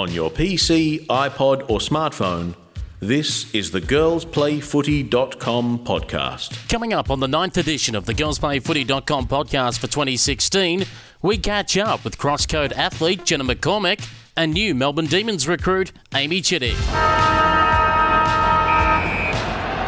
On your PC, iPod, or smartphone, this is the girlsplayfooty.com podcast. Coming up on the ninth edition of the girlsplayfooty.com podcast for 2016, we catch up with crosscode athlete Jenna McCormick and new Melbourne Demons recruit Amy Chittick.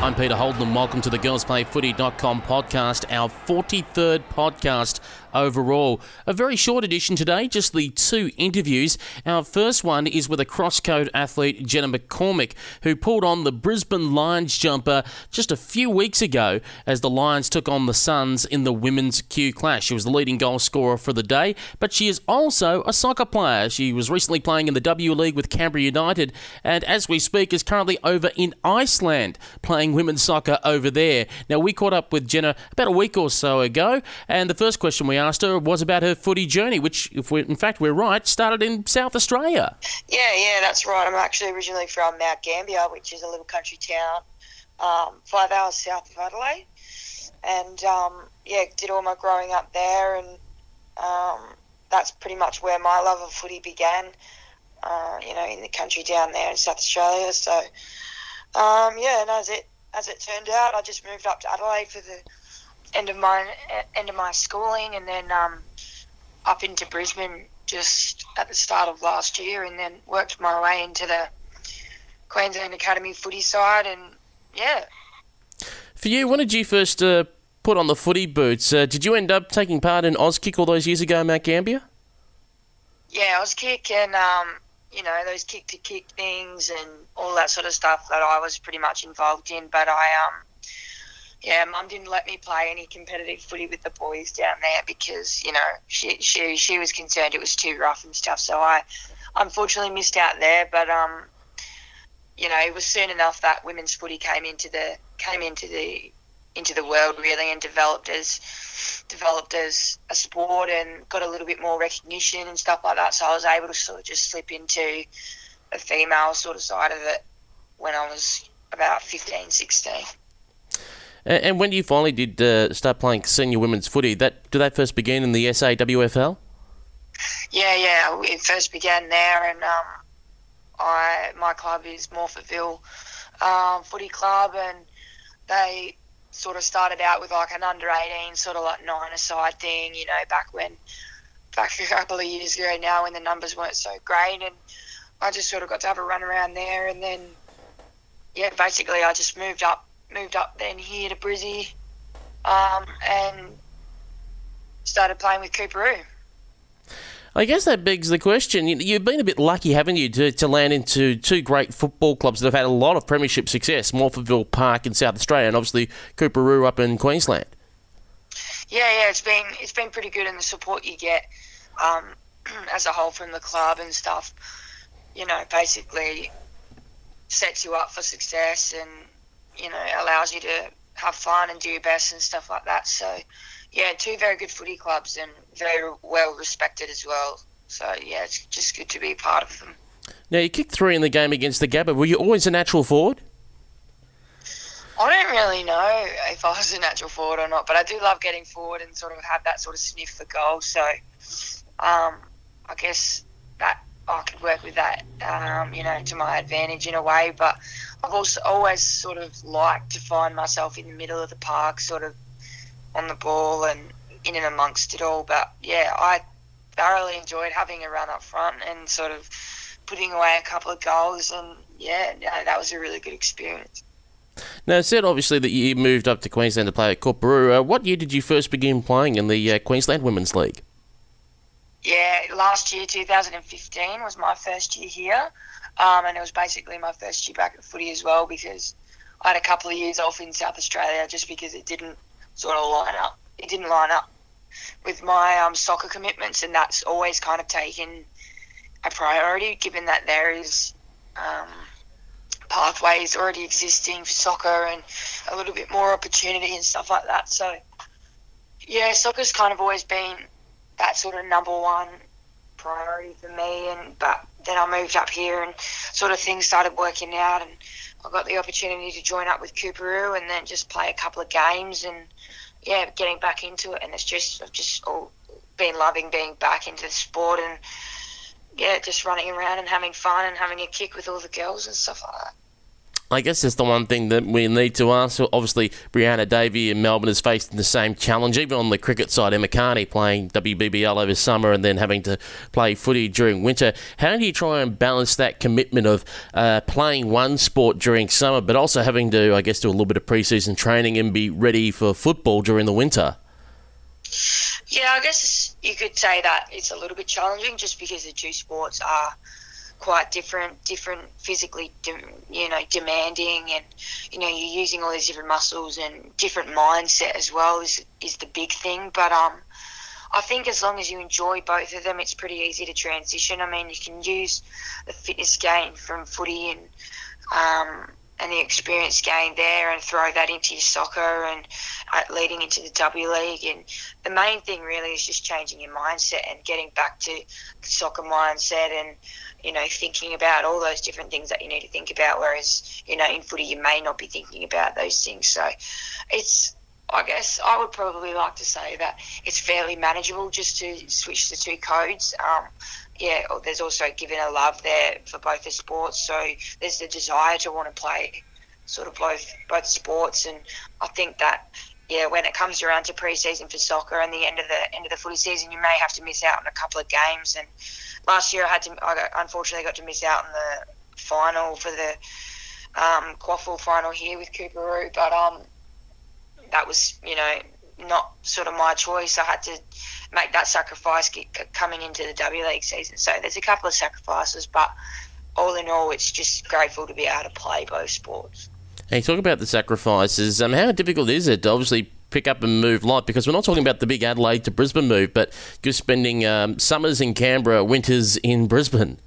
I'm Peter Holden and welcome to the girlsplayfooty.com podcast, our 43rd podcast overall. A very short edition today, just the two interviews. Our first one is with a crosscode athlete, Jenna McCormick, who pulled on the Brisbane Lions jumper just a few weeks ago as the Lions took on the Suns in the women's Q Clash. She was the leading goal scorer for the day, but she is also a soccer player. She was recently playing in the W League with Canberra United, and as we speak, is currently over in Iceland playing women's soccer over there. Now, we caught up with Jenna about a week or so ago, and the first question we asked her was about her footy journey, which, if we in fact we're right, started in South Australia. Yeah, yeah, that's right. I'm actually originally from Mount Gambier, which is a little country town, um, five hours south of Adelaide, and um, yeah, did all my growing up there, and um, that's pretty much where my love of footy began. Uh, you know, in the country down there in South Australia. So, um, yeah, and as it as it turned out, I just moved up to Adelaide for the end of my end of my schooling, and then um, up into Brisbane just at the start of last year, and then worked my way into the Queensland Academy footy side, and yeah. For you, when did you first uh, put on the footy boots? Uh, did you end up taking part in Auskick all those years ago, Mount Gambier? Yeah, Auskick and um, you know those kick to kick things and all that sort of stuff that I was pretty much involved in. But I um, yeah, mum didn't let me play any competitive footy with the boys down there because you know she she she was concerned it was too rough and stuff. So I unfortunately missed out there. But um, you know, it was soon enough that women's footy came into the came into the into the world really and developed as developed as a sport and got a little bit more recognition and stuff like that. So I was able to sort of just slip into a female sort of side of it when I was about 15, 16. And when you finally did uh, start playing senior women's footy, that did that first begin in the SAWFL? Yeah, yeah, it first began there, and um, I my club is Morphettville um, Footy Club, and they sort of started out with like an under 18 sort of like nine aside thing, you know, back when back a couple of years ago now when the numbers weren't so great, and I just sort of got to have a run around there, and then yeah, basically I just moved up moved up then here to Brizzy um, and started playing with Coorparoo. I guess that begs the question. You've been a bit lucky, haven't you, to, to land into two great football clubs that have had a lot of premiership success Morphettville Park in South Australia and obviously Coorparoo up in Queensland. Yeah, yeah, it's been it's been pretty good, and the support you get um, as a whole from the club and stuff, you know, basically sets you up for success and you know, allows you to have fun and do your best and stuff like that. So, yeah, two very good footy clubs and very well respected as well. So, yeah, it's just good to be part of them. Now, you kicked three in the game against the Gabba. Were you always a natural forward? I don't really know if I was a natural forward or not, but I do love getting forward and sort of have that sort of sniff for goal. So, um, I guess that I could work with that, um, you know, to my advantage in a way. But I've also always sort of liked to find myself in the middle of the park, sort of on the ball and in and amongst it all. But yeah, I thoroughly enjoyed having a run up front and sort of putting away a couple of goals. And yeah, that was a really good experience. Now, it said obviously that you moved up to Queensland to play at Coorparoo. Uh, what year did you first begin playing in the uh, Queensland Women's League? Yeah, last year, 2015, was my first year here. Um, and it was basically my first year back at footy as well because I had a couple of years off in South Australia just because it didn't sort of line up. It didn't line up with my um, soccer commitments, and that's always kind of taken a priority given that there is um, pathways already existing for soccer and a little bit more opportunity and stuff like that. So, yeah, soccer's kind of always been that sort of number one priority for me. And but then I moved up here and sort of things started working out, and I got the opportunity to join up with Coorparoo and then just play a couple of games and yeah, getting back into it. And it's just I've just all been loving being back into the sport and yeah, just running around and having fun and having a kick with all the girls and stuff like that. I guess that's the one thing that we need to ask. Obviously, Brianna Davey in Melbourne is facing the same challenge, even on the cricket side. Emma Kearney playing WBBL over summer and then having to play footy during winter. How do you try and balance that commitment of uh, playing one sport during summer, but also having to, I guess, do a little bit of pre-season training and be ready for football during the winter? Yeah, I guess you could say that it's a little bit challenging just because the two sports are quite different, different physically, you know, demanding, and you know, you're using all these different muscles and different mindset as well is is the big thing. But um, I think as long as you enjoy both of them, it's pretty easy to transition. I mean, you can use the fitness gain from footy and um, and the experience gained there and throw that into your soccer and uh, leading into the W League. And the main thing really is just changing your mindset and getting back to the soccer mindset and, you know, thinking about all those different things that you need to think about. Whereas, you know, in footy, you may not be thinking about those things. So it's, I guess I would probably like to say that it's fairly manageable just to switch the two codes. Um, yeah, there's also given a love there for both the sports. So there's the desire to want to play sort of both both sports, and I think that yeah, when it comes around to pre-season for soccer and the end of the end of the footy season, you may have to miss out on a couple of games. And last year, I had to, I got, unfortunately got to miss out on the final for the um, QAFL final here with Coorparoo, but um, that was you know not sort of my choice. I had to make that sacrifice coming into the W League season. So there's a couple of sacrifices, but all in all, it's just grateful to be able to play both sports. Hey, talk about the sacrifices. Um, how difficult is it to obviously pick up and move light? Because we're not talking about the big Adelaide to Brisbane move, but just spending um, summers in Canberra, winters in Brisbane.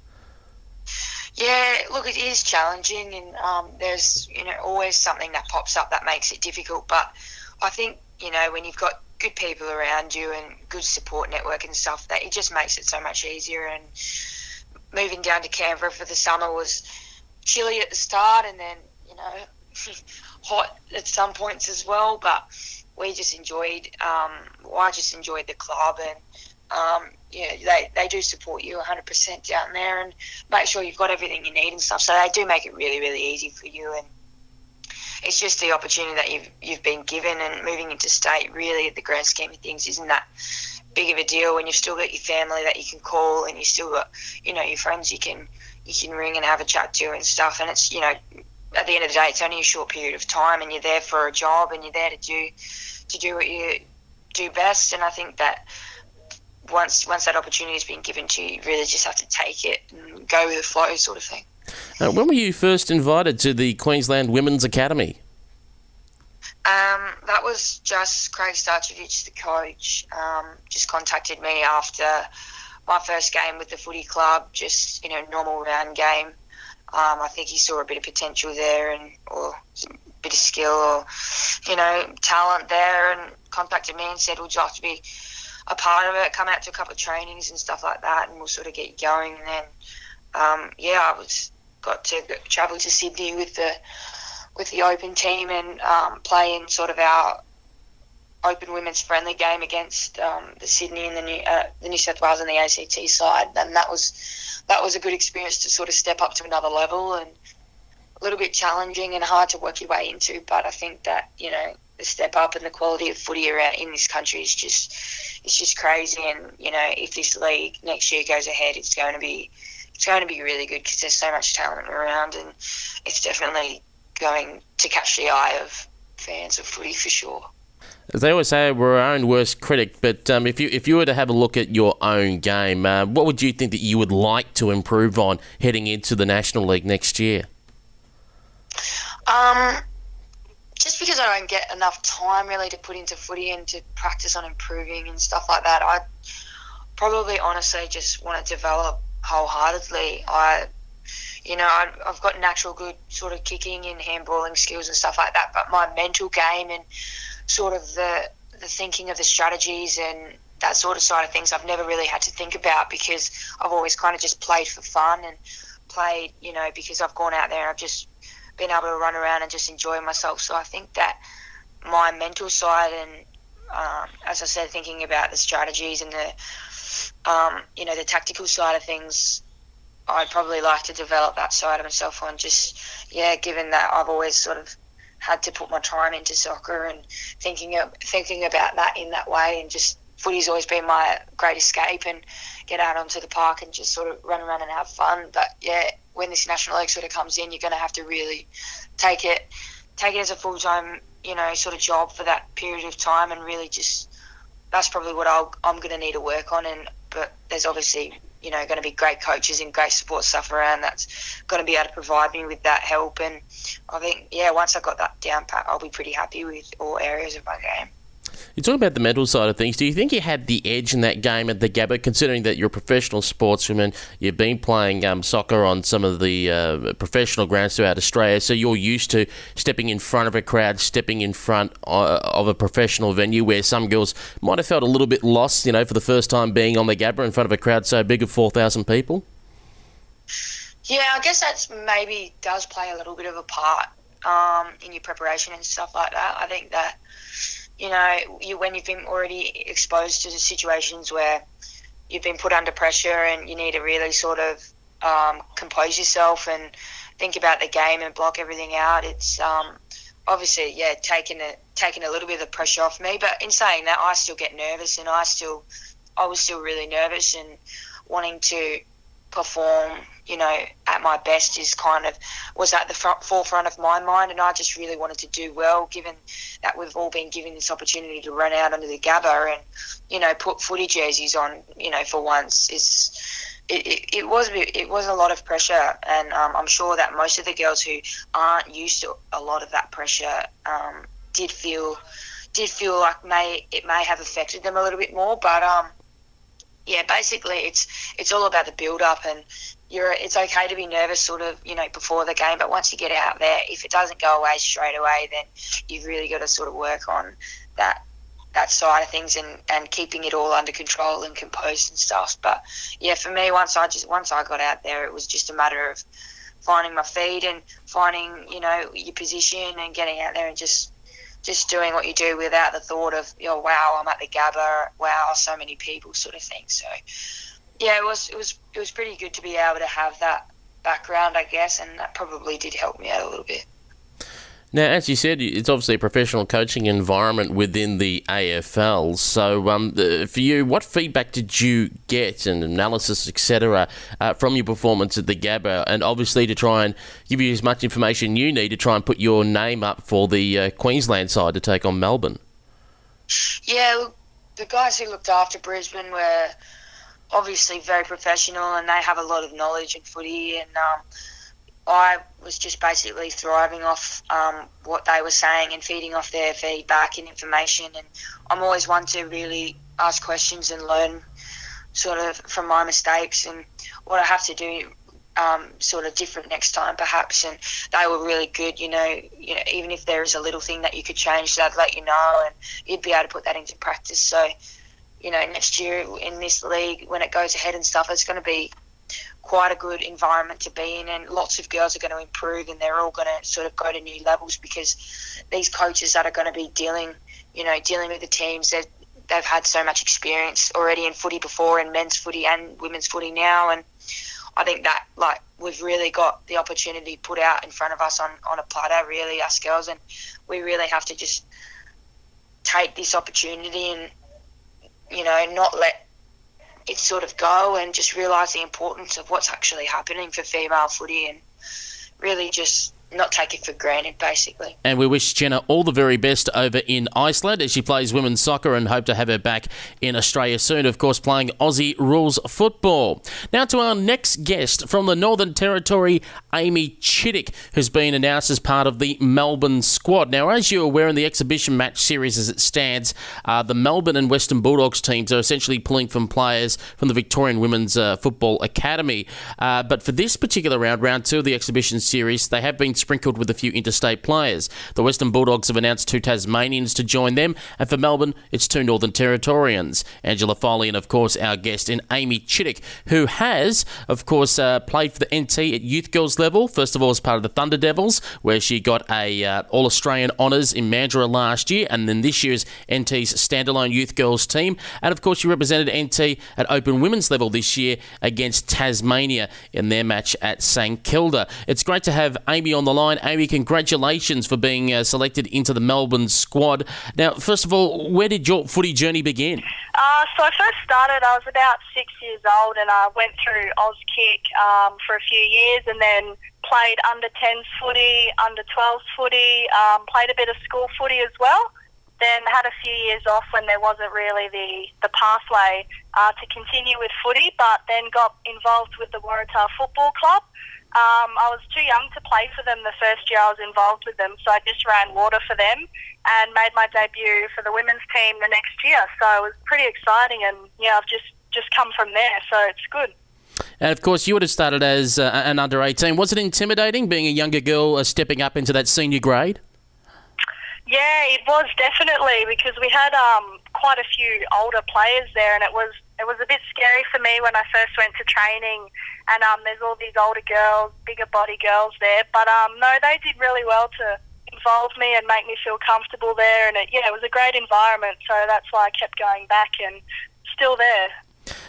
Yeah, look, it is challenging, and um, there's you know always something that pops up that makes it difficult. But I think you know when you've got good people around you and good support network and stuff that it just makes it so much easier and moving down to Canberra for the summer was chilly at the start and then you know hot at some points as well but we just enjoyed um, well, I just enjoyed the club and um, yeah, they, they do support you 100% down there and make sure you've got everything you need and stuff. So they do make it really, really easy for you. And it's just the opportunity that you've you've been given, and moving into state really, the grand scheme of things, isn't that big of a deal when you've still got your family that you can call, and you still got you know your friends you can you can ring and have a chat to and stuff. And it's you know at the end of the day, it's only a short period of time, and you're there for a job, and you're there to do to do what you do best. And I think that once once that opportunity has been given to you, you really just have to take it and go with the flow, sort of thing. Uh, when were you first invited to the Queensland Women's Academy? Um, that was just Craig Starcevich, the coach, um, just contacted me after my first game with the footy club, just, you know, normal round game. Um, I think he saw a bit of potential there and or a bit of skill or, you know, talent there and contacted me and said, would you like to be a part of it, come out to a couple of trainings and stuff like that and we'll sort of get you going. And then, um, yeah, I was got to travel to Sydney with the with the Open team and um, play in sort of our Open women's friendly game against um, the Sydney and the New, uh, the New South Wales and the ACT side, and that was that was a good experience to sort of step up to another level and a little bit challenging and hard to work your way into. But I think that you know the step up and the quality of footy around in this country is just it's just crazy. And you know if this league next year goes ahead, it's going to be it's going to be really good because there's so much talent around, and it's definitely going to catch the eye of fans of footy for sure. As they always say, we're our own worst critic. But um, if you if you were to have a look at your own game, uh, what would you think that you would like to improve on heading into the National League next year? Um, just because I don't get enough time really to put into footy and to practice on improving and stuff like that, I probably honestly just want to develop wholeheartedly. I, you know, I, I've got natural good sort of kicking and handballing skills and stuff like that, but my mental game and sort of the the thinking of the strategies and that sort of side of things I've never really had to think about because I've always kind of just played for fun and played, you know, because I've gone out there and I've just been able to run around and just enjoy myself. So I think that my mental side and, um, as I said, thinking about the strategies and the um, you know, the tactical side of things, I'd probably like to develop that side of myself on. Just yeah, given that I've always sort of had to put my time into soccer and thinking of, thinking about that in that way, and just footy's always been my great escape and get out onto the park and just sort of run around and have fun. But yeah, when this national league sort of comes in, you're going to have to really take it take it as a full time you know sort of job for that period of time and really just that's probably what i am going to need to work on. And but there's obviously you know going to be great coaches and great support stuff around that's going to be able to provide me with that help. And I think yeah, once I got that down pat, I'll be pretty happy with all areas of my game. You talk about the mental side of things. Do you think you had the edge in that game at the Gabba, considering that you're a professional sportswoman? You've been playing um, soccer on some of the uh, professional grounds throughout Australia, so you're used to stepping in front of a crowd, stepping in front uh, of a professional venue where some girls might have felt a little bit lost, you know, for the first time being on the Gabba in front of a crowd so big of 4,000 people? Yeah, I guess that's maybe does play a little bit of a part um, in your preparation and stuff like that. I think that you know, you, when you've been already exposed to situations where you've been put under pressure and you need to really sort of um, compose yourself and think about the game and block everything out. It's um, obviously, yeah, taking a taking a little bit of the pressure off me. But in saying that, I still get nervous, and I still, I was still really nervous and wanting to perform, you know, at my best is kind of was at the front, forefront of my mind, and I just really wanted to do well, given that we've all been given this opportunity to run out under the Gabba and, you know, put footy jerseys on, you know, for once is. It, it, it, was it was a lot of pressure, and um, I'm sure that most of the girls who aren't used to a lot of that pressure um, did feel did feel like may it may have affected them a little bit more. But um, yeah, basically it's it's all about the build up and you're it's okay to be nervous sort of, you know, before the game, but once you get out there, if it doesn't go away straight away, then you've really got to sort of work on that that side of things and, and keeping it all under control and composed and stuff. But yeah, for me once I just once I got out there it was just a matter of finding my feet and finding, you know, your position and getting out there and just just doing what you do without the thought of, oh, wow, I'm at the Gabba, wow, so many people, sort of thing. So, yeah, it was it was it was pretty good to be able to have that background, I guess, and that probably did help me out a little bit. Now, as you said, it's obviously a professional coaching environment within the AFL. So, um, for you, what feedback did you get and analysis, etc., uh, from your performance at the Gabba? And obviously, to try and give you as much information you need to try and put your name up for the uh, Queensland side to take on Melbourne. Yeah, the guys who looked after Brisbane were obviously very professional and they have a lot of knowledge in footy and. Um, I was just basically thriving off um, what they were saying and feeding off their feedback and information. And I'm always one to really ask questions and learn sort of from my mistakes and what I have to do um, sort of different next time perhaps and they were really good you know you know even if there is a little thing that you could change they'd let you know and you'd be able to put that into practice so you know next year in this league when it goes ahead and stuff it's going to be quite a good environment to be in, and lots of girls are going to improve, and they're all going to sort of go to new levels because these coaches that are going to be dealing, you know, dealing with the teams that they've had so much experience already in footy before, in men's footy and women's footy now, and I think that like we've really got the opportunity put out in front of us on on a platter, really, us girls, and we really have to just take this opportunity and you know not let it sort of go and just realise the importance of what's actually happening for female footy and really just not take it for granted, basically. And we wish Jenna all the very best over in Iceland as she plays women's soccer and hope to have her back in Australia soon, of course, playing Aussie rules football. Now to our next guest from the Northern Territory, Amy Chittick, who's been announced as part of the Melbourne squad. Now, as you're aware, in the exhibition match series as it stands, uh, the Melbourne and Western Bulldogs teams are essentially pulling from players from the Victorian Women's uh, Football Academy. Uh, but for this particular round, round two of the exhibition series, they have been sprinkled with a few interstate players. The Western Bulldogs have announced two Tasmanians to join them, and for Melbourne, it's two Northern Territorians. Angela Foley and, of course, our guest in Amy Chittick, who has, of course, uh, played for the NT at youth girls level. First of all, as part of the Thunder Devils, where she got a uh, All Australian honours in Mandurah last year, and then this year's NT's standalone youth girls team. And of course, she represented NT at Open Women's level this year against Tasmania in their match at St Kilda. It's great to have Amy on the line. Amy, congratulations for being uh, selected into the Melbourne squad. Now, first of all, where did your footy journey begin? Uh, so I first started, I was about six years old, and I went through Auskick um, for a few years, and then played under 10s footy, under 12s footy, um, played a bit of school footy as well. Then had a few years off when there wasn't really the, the pathway uh, to continue with footy, but then got involved with the Waratah Football Club. Um, I was too young to play for them the first year I was involved with them, so I just ran water for them and made my debut for the women's team the next year. So it was pretty exciting, and yeah, I've just just come from there, so it's good. And of course, you would have started as uh, an under 18. Was it intimidating being a younger girl uh, stepping up into that senior grade? Yeah, it was definitely because we had um, quite a few older players there, and it was it was a bit scary for me when I first went to training. And um, there's all these older girls, bigger body girls there, but um, no, they did really well to involve me and make me feel comfortable there. And it, yeah, it was a great environment, so that's why I kept going back and still there.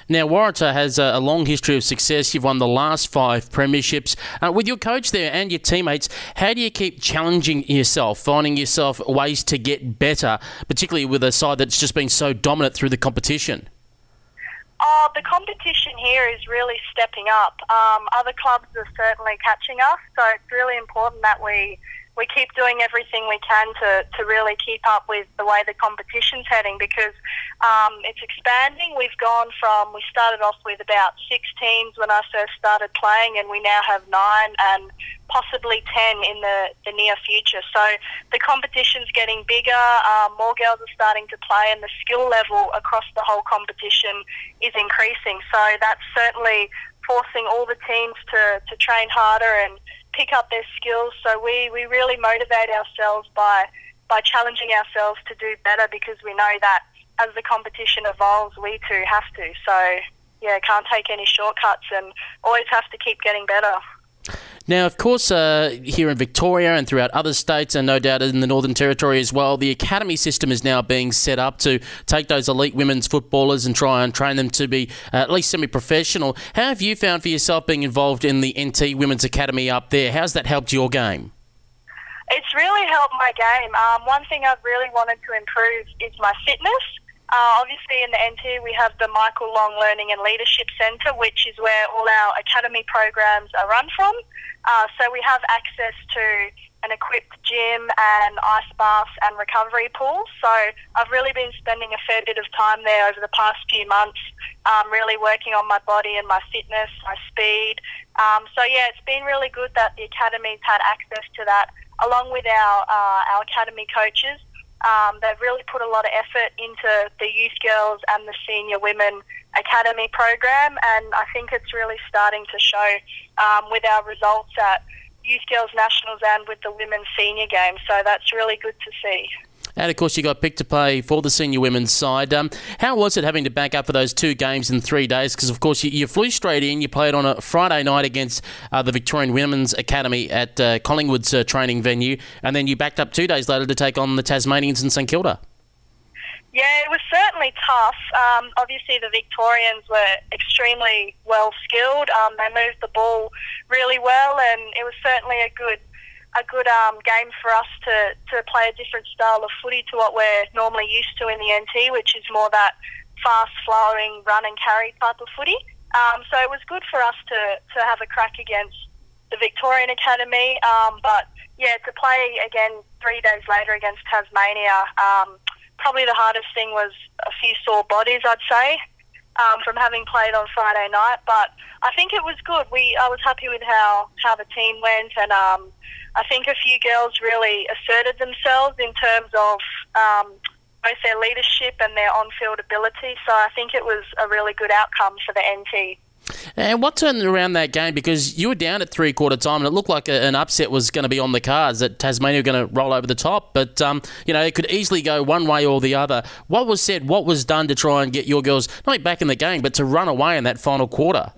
Now, Waratah has a, long history of success. You've won the last five premierships. Uh, with your coach there and your teammates, how do you keep challenging yourself, finding yourself ways to get better, particularly with a side that's just been so dominant through the competition? Oh, the competition here is really stepping up. Um, other clubs are certainly catching us, so it's really important that we we keep doing everything we can to, to really keep up with the way the competition's heading because um, it's expanding. We've gone from, we started off with about six teams when I first started playing, and we now have nine and possibly 10 in the, the near future. So the competition's getting bigger, um, more girls are starting to play, and the skill level across the whole competition is increasing. So that's certainly forcing all the teams to, to train harder and pick up their skills. So we, we really motivate ourselves by by challenging ourselves to do better because we know that as the competition evolves, we too have to. So yeah, can't take any shortcuts and always have to keep getting better. Now, of course, uh, here in Victoria and throughout other states, and no doubt in the Northern Territory as well, the academy system is now being set up to take those elite women's footballers and try and train them to be uh, at least semi professional. How have you found for yourself being involved in the NT Women's Academy up there? How's that helped your game? It's really helped my game. Um, one thing I've really wanted to improve is my fitness. Uh, obviously, in the NT, we have the Michael Long Learning and Leadership Centre, which is where all our academy programs are run from. Uh, so we have access to an equipped gym and ice baths and recovery pools. So I've really been spending a fair bit of time there over the past few months, um, really working on my body and my fitness, my speed. Um, so yeah, it's been really good that the academy's had access to that, along with our uh, our academy coaches. Um, they've really put a lot of effort into the youth girls and the senior women academy program, and I think it's really starting to show um, with our results at Youth Girls Nationals and with the women's senior game. So that's really good to see. And of course, you got picked to play for the senior women's side. Um, how was it having to back up for those two games in three days? Because, of course, you, you, flew straight in. You played on a Friday night against uh, the Victorian Women's Academy at uh, Collingwood's uh, training venue. And then you backed up two days later to take on the Tasmanians in St Kilda. Yeah, it was certainly tough. Um, obviously, the Victorians were extremely well skilled. Um, they moved the ball really well, and it was certainly a good a good um, game for us to, to play a different style of footy to what we're normally used to in the NT, which is more that fast flowing run and carry type of footy. Um, so it was good for us to, to have a crack against the Victorian Academy. Um, but yeah, to play again three days later against Tasmania, um, probably the hardest thing was a few sore bodies, I'd say um, from having played on Friday night. But I think it was good. We I was happy with how how the team went, and um, I think a few girls really asserted themselves in terms of. Um, both their leadership and their on-field ability, so I think it was a really good outcome for the NT. And what turned around that game? Because you were down at three quarter time, and it looked like an upset was going to be on the cards that Tasmania were going to roll over the top. But um, you know, it could easily go one way or the other. What was said? What was done to try and get your girls not only back in the game, but to run away in that final quarter?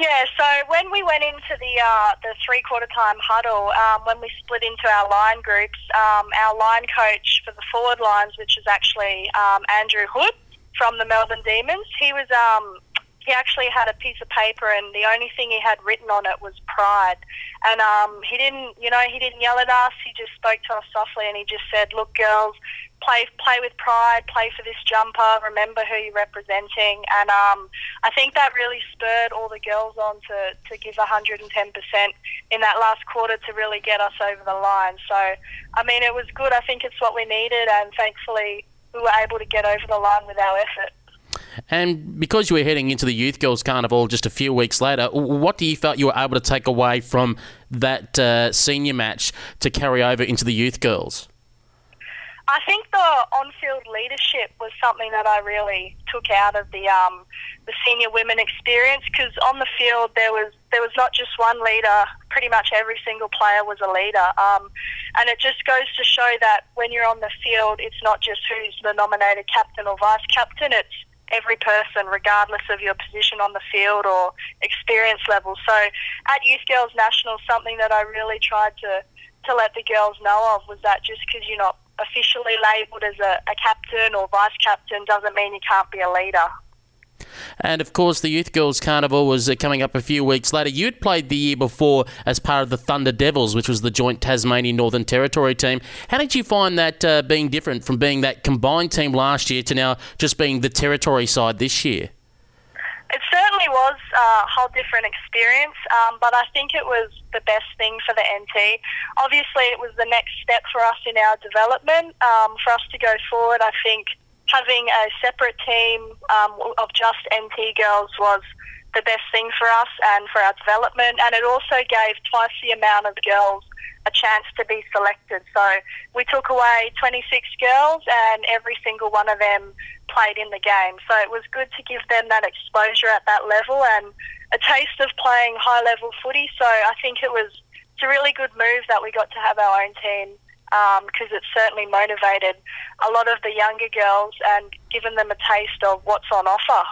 Yeah, so when we went into the uh, the three quarter time huddle, um, when we split into our line groups, um, our line coach for the forward lines, which is actually um, Andrew Hood from the Melbourne Demons, he was um, he actually had a piece of paper and the only thing he had written on it was pride. And um, he didn't, you know, he didn't yell at us. He just spoke to us softly and he just said, "Look, girls, play play with pride. Play for this jumper. Remember who you're representing." And um, I think that really spurred all the girls on to to give 110% in that last quarter to really get us over the line. So, I mean, it was good. I think it's what we needed, and thankfully we were able to get over the line with our effort. And because you were heading into the Youth Girls Carnival just a few weeks later, what do you felt you were able to take away from that uh, senior match to carry over into the Youth Girls? I think the on-field leadership was something that I really took out of the um, the senior women experience because on the field there was there was not just one leader. Pretty much every single player was a leader, um, and it just goes to show that when you're on the field, it's not just who's the nominated captain or vice captain. It's every person, regardless of your position on the field or experience level. So at Youth Girls Nationals, something that I really tried to, to let the girls know of was that just because you're not officially labelled as a, a captain or vice captain doesn't mean you can't be a leader. And of course, the Youth Girls Carnival was uh, coming up a few weeks later. You'd played the year before as part of the Thunder Devils, which was the joint Tasmanian Northern Territory team. How did you find that uh, being different from being that combined team last year to now just being the territory side this year? It certainly was a whole different experience, um, but I think it was the best thing for the NT. Obviously, it was the next step for us in our development. Um, for us to go forward, I think having a separate team um, of just NT girls was the best thing for us and for our development. And it also gave twice the amount of girls a chance to be selected. So we took away 26 girls, and every single one of them played in the game. So it was good to give them that exposure at that level and a taste of playing high level footy. So I think it was it's a really good move that we got to have our own team because um, it certainly motivated a lot of the younger girls and given them a taste of what's on offer.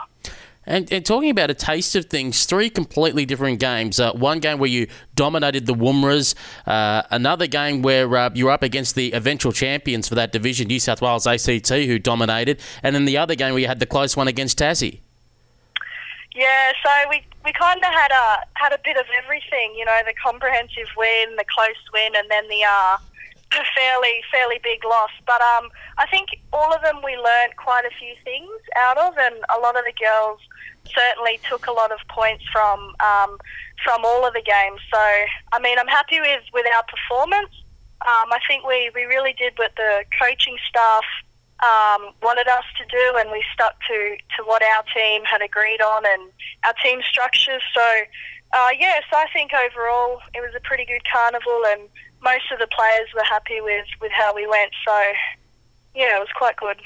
And, and, talking about a taste of things, three completely different games. Uh, one game where you dominated the Woomras, uh, another game where uh, you were up against the eventual champions for that division, New South Wales ACT, who dominated, and then the other game where you had the close one against Tassie. Yeah, so we, we kind of had a had a bit of everything, you know, the comprehensive win, the close win, and then the uh, a fairly fairly big loss. But um, I think all of them we learned quite a few things out of, and a lot of the girls certainly took a lot of points from um, from all of the games. So I mean, I'm happy with with our performance. Um, I think we, we really did what the coaching staff um, wanted us to do, and we stuck to, to what our team had agreed on and our team structures. So, uh, yeah, so I think overall it was a pretty good carnival, and most of the players were happy with, with how we went. So, yeah, it was quite good.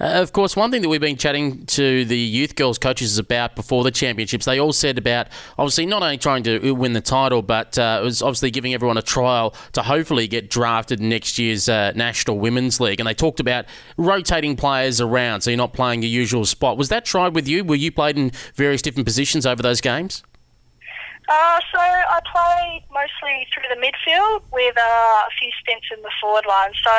Uh, of course, one thing that we've been chatting to the youth girls coaches about before the championships, they all said about obviously not only trying to win the title, but uh, it was obviously giving everyone a trial to hopefully get drafted next year's uh, National Women's League. And they talked about rotating players around, so you're not playing your usual spot. Was that tried with you? Were you played in various different positions over those games? Uh, so I play mostly through the midfield with uh, a few stints in the forward line. So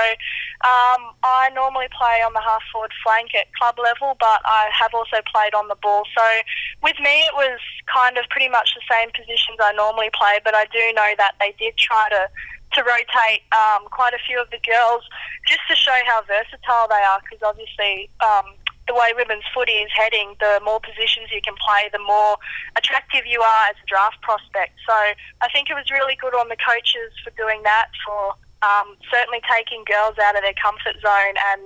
um, I normally play on the half forward flank at club level, but I have also played on the ball. So with me, it was kind of pretty much the same positions I normally play, but I do know that they did try to to rotate um, quite a few of the girls just to show how versatile they are because obviously um, the way women's footy is heading, the more positions you can play, the more attractive you are as a draft prospect. So I think it was really good on the coaches for doing that, for um, certainly taking girls out of their comfort zone and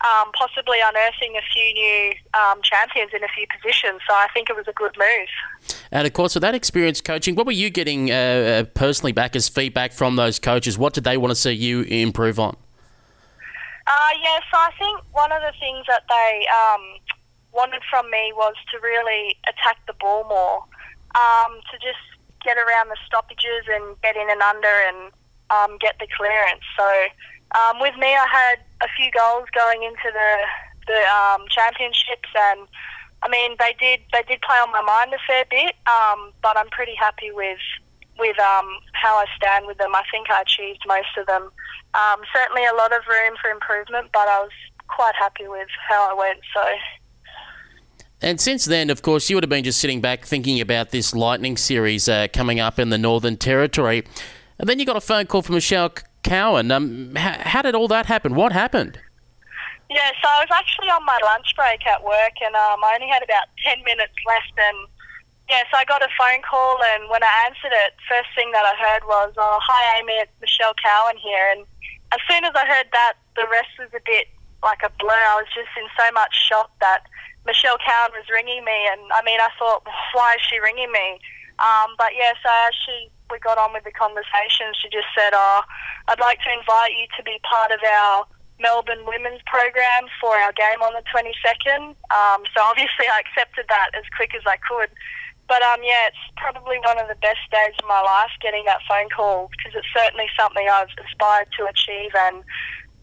um, possibly unearthing a few new um, champions in a few positions. So I think it was a good move. And of course, with that experience coaching, what were you getting uh, uh personally back as feedback from those coaches? What did they want to see you improve on? Uh, yeah, so I think one of the things that they um, wanted from me was to really attack the ball more, um, to just get around the stoppages and get in and under and um, get the clearance. So um, with me, I had a few goals going into the the um, championships, and I mean they did they did play on my mind a fair bit. Um, but I'm pretty happy with with um, how I stand with them. I think I achieved most of them. Um, certainly a lot of room for improvement, but I was quite happy with how I went. So. And since then, of course, you would have been just sitting back thinking about this Lightning series uh, coming up in the Northern Territory. And then you got a phone call from Michelle Cowan. Um, how, how did all that happen? What happened? Yeah, so I was actually on my lunch break at work, and um, I only had about 10 minutes left. And yeah, so I got a phone call, and when I answered it, first thing that I heard was, "Oh, hi, Amy, it's Michelle Cowan here." And as soon as I heard that, the rest was a bit like a blur. I was just in so much shock that Michelle Cowan was ringing me, and I mean, I thought, why is she ringing me? Um, but yeah, so as she we got on with the conversation, she just said, "Oh, I'd like to invite you to be part of our Melbourne women's program for our game on the 22nd." Um, so obviously, I accepted that as quick as I could. But um, yeah, it's probably one of the best days of my life getting that phone call because it's certainly something I've aspired to achieve and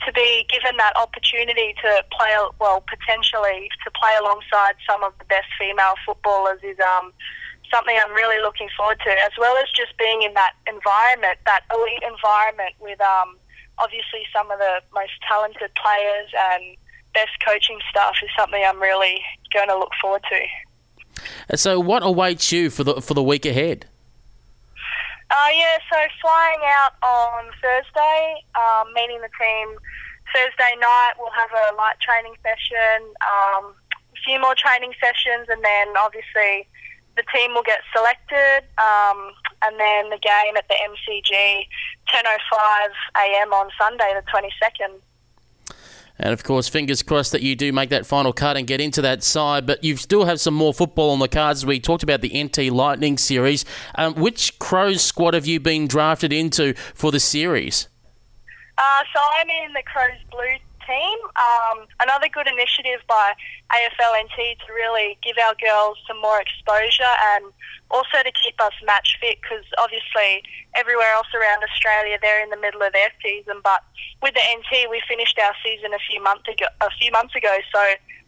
to be given that opportunity to play, well, potentially to play alongside some of the best female footballers is um, something I'm really looking forward to, as well as just being in that environment, that elite environment with um, obviously some of the most talented players and best coaching staff is something I'm really going to look forward to. So, what awaits you for the for the week ahead? Uh, yeah, so flying out on Thursday, um, meeting the team Thursday night. We'll have a light training session, um, a few more training sessions, and then obviously the team will get selected, um, and then the game at the MCG, 10:05 a.m. on Sunday, the 22nd. And of course, fingers crossed that you do make that final cut and get into that side. But you still have some more football on the cards. We talked about the NT Lightning series. Um, which Crows squad have you been drafted into for the series? Uh, so I'm in the Crows Blue team. Um, another good initiative by AFLNT to really give our girls some more exposure and also to keep us match fit because obviously everywhere else around Australia they're in the middle of their season. But with the NT, we finished our season a few months ago. A few months ago, so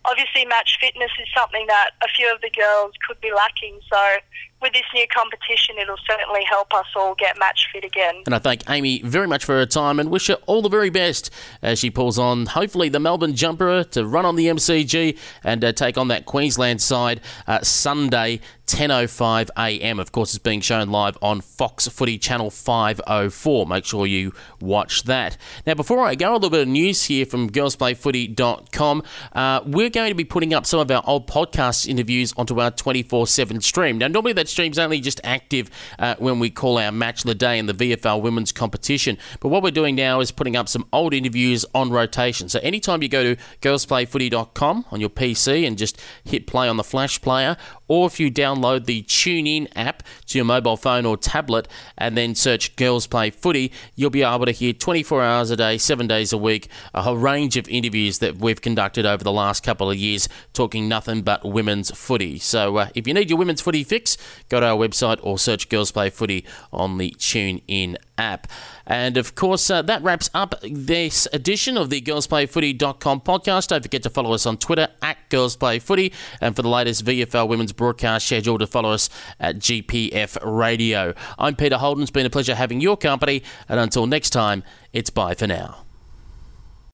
obviously match fitness is something that a few of the girls could be lacking. So with this new competition, it'll certainly help us all get match fit again. And I thank Amy very much for her time and wish her all the very best as she pulls on, hopefully, the Melbourne jumper to run on the MCG and uh, take on that Queensland side uh, Sunday. 10:05 a.m. Of course, it's being shown live on Fox Footy Channel 504. Make sure you watch that. Now, before I go, a little bit of news here from girlsplayfooty.com. Uh, we're going to be putting up some of our old podcast interviews onto our 24/7 stream. Now, normally that stream's only just active uh, when we call our match of the day in the VFL women's competition. But what we're doing now is putting up some old interviews on rotation. So anytime you go to girlsplayfooty.com on your PC and just hit play on the flash player, or if you download the TuneIn app to your mobile phone or tablet and then search Girls Play Footy, you'll be able to hear 24 hours a day, seven days a week, a whole range of interviews that we've conducted over the last couple of years talking nothing but women's footy. So uh, if you need your women's footy fix, go to our website or search Girls Play Footy on the TuneIn app. And of course, uh, that wraps up this edition of the girlsplayfooty.com podcast. Don't forget to follow us on Twitter at girlsplayfooty. And for the latest VFL women's broadcast schedule, to follow us at GPF Radio. I'm Peter Holden. It's been a pleasure having your company. And until next time, it's bye for now.